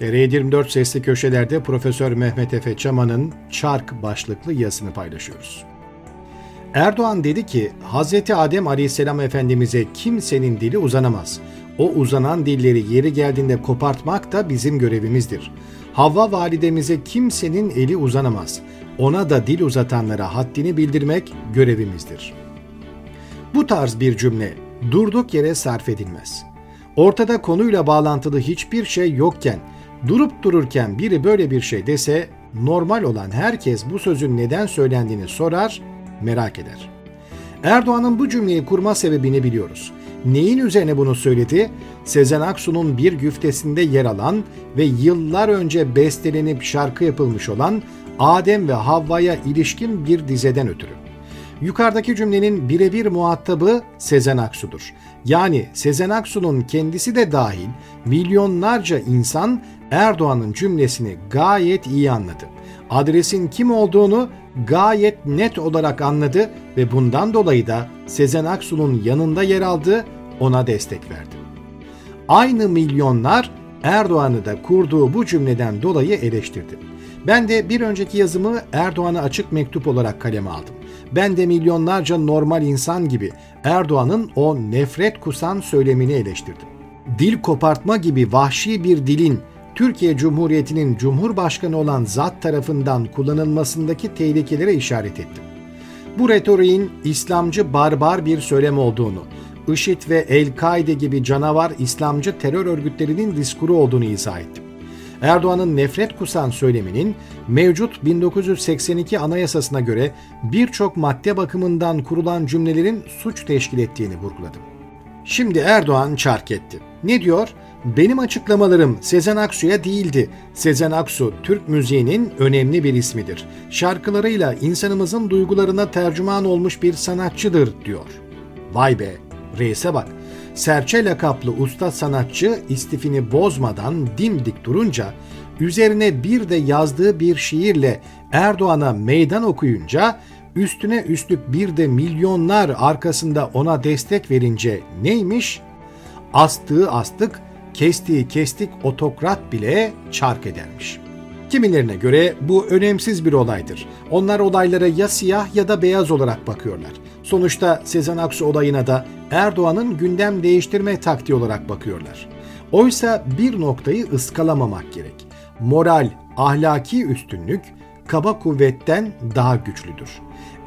TR24 Sesli Köşeler'de Profesör Mehmet Efe Çaman'ın Çark başlıklı yazısını paylaşıyoruz. Erdoğan dedi ki, Hz. Adem Aleyhisselam Efendimiz'e kimsenin dili uzanamaz. O uzanan dilleri yeri geldiğinde kopartmak da bizim görevimizdir. Havva validemize kimsenin eli uzanamaz. Ona da dil uzatanlara haddini bildirmek görevimizdir. Bu tarz bir cümle durduk yere sarf edilmez. Ortada konuyla bağlantılı hiçbir şey yokken Durup dururken biri böyle bir şey dese normal olan herkes bu sözün neden söylendiğini sorar, merak eder. Erdoğan'ın bu cümleyi kurma sebebini biliyoruz. Neyin üzerine bunu söyledi? Sezen Aksu'nun bir güftesinde yer alan ve yıllar önce bestelenip şarkı yapılmış olan Adem ve Havva'ya ilişkin bir dizeden ötürü. Yukarıdaki cümlenin birebir muhatabı Sezen Aksu'dur. Yani Sezen Aksu'nun kendisi de dahil milyonlarca insan Erdoğan'ın cümlesini gayet iyi anladı. Adresin kim olduğunu gayet net olarak anladı ve bundan dolayı da Sezen Aksu'nun yanında yer aldı, ona destek verdi. Aynı milyonlar Erdoğan'ı da kurduğu bu cümleden dolayı eleştirdi. Ben de bir önceki yazımı Erdoğan'a açık mektup olarak kaleme aldım. Ben de milyonlarca normal insan gibi Erdoğan'ın o nefret kusan söylemini eleştirdim. Dil kopartma gibi vahşi bir dilin Türkiye Cumhuriyeti'nin Cumhurbaşkanı olan zat tarafından kullanılmasındaki tehlikelere işaret ettim. Bu retoriğin İslamcı barbar bir söylem olduğunu, IŞİD ve El-Kaide gibi canavar İslamcı terör örgütlerinin diskuru olduğunu izah ettim. Erdoğan'ın nefret kusan söyleminin mevcut 1982 Anayasasına göre birçok madde bakımından kurulan cümlelerin suç teşkil ettiğini vurguladım. Şimdi Erdoğan çark etti. Ne diyor? Benim açıklamalarım Sezen Aksu'ya değildi. Sezen Aksu Türk müziğinin önemli bir ismidir. Şarkılarıyla insanımızın duygularına tercüman olmuş bir sanatçıdır diyor. Vay be, reise bak. Serçe lakaplı usta sanatçı istifini bozmadan dimdik durunca üzerine bir de yazdığı bir şiirle Erdoğan'a meydan okuyunca üstüne üstlük bir de milyonlar arkasında ona destek verince neymiş? Astığı astık, kestiği kestik otokrat bile çark edermiş. Kimilerine göre bu önemsiz bir olaydır. Onlar olaylara ya siyah ya da beyaz olarak bakıyorlar. Sonuçta Sezen Aksu olayına da Erdoğan'ın gündem değiştirme taktiği olarak bakıyorlar. Oysa bir noktayı ıskalamamak gerek. Moral, ahlaki üstünlük kaba kuvvetten daha güçlüdür.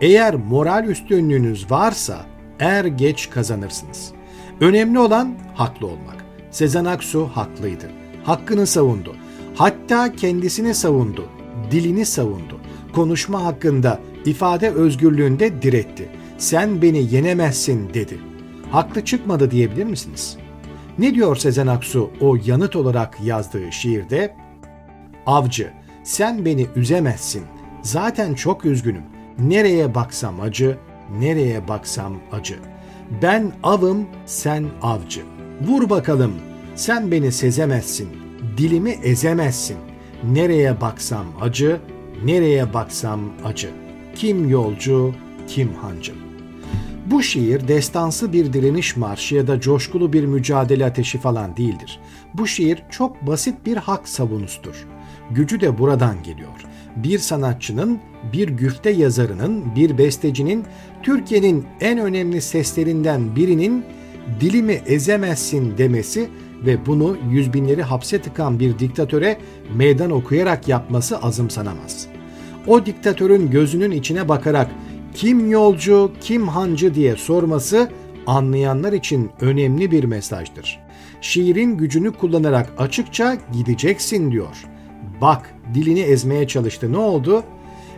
Eğer moral üstünlüğünüz varsa er geç kazanırsınız. Önemli olan haklı olmak. Sezen Aksu haklıydı. Hakkını savundu. Hatta kendisini savundu. Dilini savundu. Konuşma hakkında, ifade özgürlüğünde diretti. Sen beni yenemezsin dedi. Haklı çıkmadı diyebilir misiniz? Ne diyor Sezen Aksu o yanıt olarak yazdığı şiirde? Avcı, sen beni üzemezsin. Zaten çok üzgünüm. Nereye baksam acı, nereye baksam acı. Ben avım, sen avcı. Vur bakalım, sen beni sezemezsin. Dilimi ezemezsin. Nereye baksam acı, nereye baksam acı. Kim yolcu, kim hancı. Bu şiir destansı bir direniş marşı ya da coşkulu bir mücadele ateşi falan değildir. Bu şiir çok basit bir hak savunusudur. Gücü de buradan geliyor. Bir sanatçının, bir güfte yazarının, bir bestecinin, Türkiye'nin en önemli seslerinden birinin dilimi ezemezsin demesi ve bunu yüz binleri hapse tıkan bir diktatöre meydan okuyarak yapması azımsanamaz. O diktatörün gözünün içine bakarak kim yolcu, kim hancı diye sorması anlayanlar için önemli bir mesajdır. Şiirin gücünü kullanarak açıkça gideceksin diyor. Bak dilini ezmeye çalıştı ne oldu?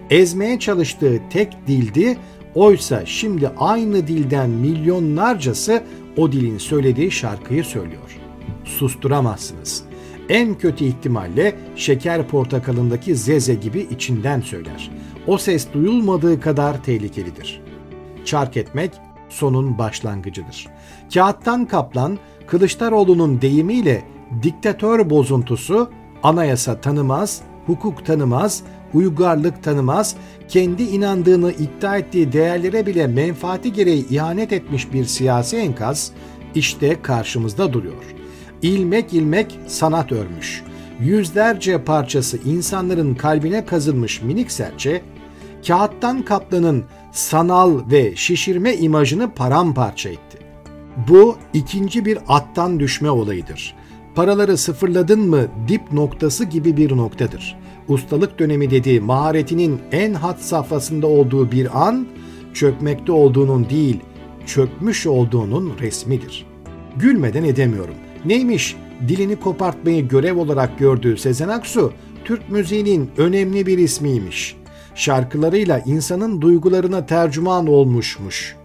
Ezmeye çalıştığı tek dildi oysa şimdi aynı dilden milyonlarcası o dilin söylediği şarkıyı söylüyor. Susturamazsınız. En kötü ihtimalle şeker portakalındaki zeze gibi içinden söyler. O ses duyulmadığı kadar tehlikelidir. Çark etmek sonun başlangıcıdır. Kağıttan kaplan Kılıçdaroğlu'nun deyimiyle diktatör bozuntusu anayasa tanımaz, hukuk tanımaz, uygarlık tanımaz, kendi inandığını iddia ettiği değerlere bile menfaati gereği ihanet etmiş bir siyasi enkaz işte karşımızda duruyor. İlmek ilmek sanat örmüş. yüzlerce parçası insanların kalbine kazınmış minik serçe, kağıttan kaplanın sanal ve şişirme imajını paramparça etti. Bu ikinci bir attan düşme olayıdır. Paraları sıfırladın mı dip noktası gibi bir noktadır. Ustalık dönemi dediği maharetinin en hat safhasında olduğu bir an, çökmekte olduğunun değil, çökmüş olduğunun resmidir. Gülmeden edemiyorum. Neymiş dilini kopartmayı görev olarak gördüğü Sezen Aksu, Türk müziğinin önemli bir ismiymiş. Şarkılarıyla insanın duygularına tercüman olmuşmuş.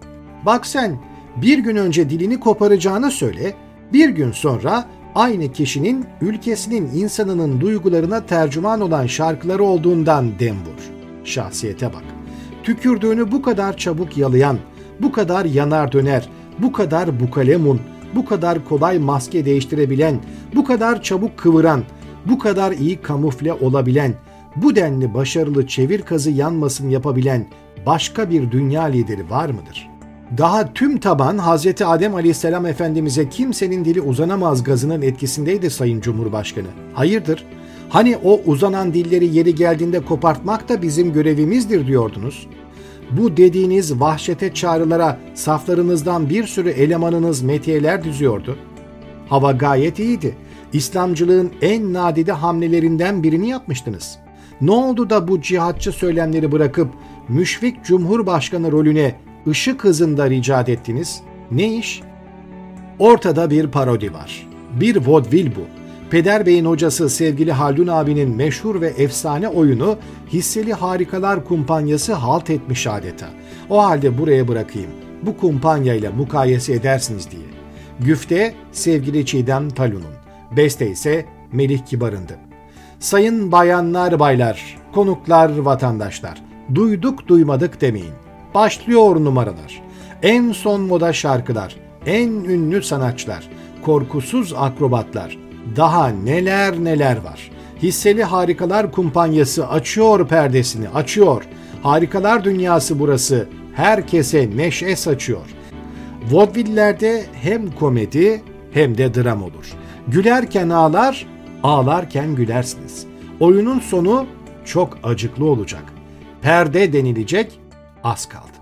Bak sen bir gün önce dilini koparacağını söyle, bir gün sonra aynı kişinin ülkesinin insanının duygularına tercüman olan şarkıları olduğundan dem vur. Şahsiyete bak. Tükürdüğünü bu kadar çabuk yalayan, bu kadar yanar döner, bu kadar bukalemun, bu kadar kolay maske değiştirebilen, bu kadar çabuk kıvıran, bu kadar iyi kamufle olabilen, bu denli başarılı çevir kazı yanmasın yapabilen başka bir dünya lideri var mıdır? Daha tüm taban Hz. Adem Aleyhisselam Efendimiz'e kimsenin dili uzanamaz gazının etkisindeydi Sayın Cumhurbaşkanı. Hayırdır? Hani o uzanan dilleri yeri geldiğinde kopartmak da bizim görevimizdir diyordunuz. Bu dediğiniz vahşete çağrılara saflarınızdan bir sürü elemanınız metiyeler düzüyordu. Hava gayet iyiydi. İslamcılığın en nadide hamlelerinden birini yapmıştınız. Ne oldu da bu cihatçı söylemleri bırakıp müşfik cumhurbaşkanı rolüne ışık hızında ricat ettiniz? Ne iş? Ortada bir parodi var. Bir vodvil bu. Peder Bey'in hocası sevgili Haldun abinin meşhur ve efsane oyunu hisseli harikalar kumpanyası halt etmiş adeta. O halde buraya bırakayım. Bu kumpanyayla mukayese edersiniz diye. Güfte sevgili Çiğdem Talun'un. Beste ise Melih Kibar'ındı. Sayın bayanlar baylar, konuklar vatandaşlar. Duyduk duymadık demeyin. Başlıyor numaralar. En son moda şarkılar, en ünlü sanatçılar, korkusuz akrobatlar, daha neler neler var. Hisseli Harikalar Kumpanyası açıyor perdesini, açıyor. Harikalar dünyası burası. Herkese neşe saçıyor. Vodvillerde hem komedi hem de dram olur. Gülerken ağlar, ağlarken gülersiniz. Oyunun sonu çok acıklı olacak. Perde denilecek az kaldı.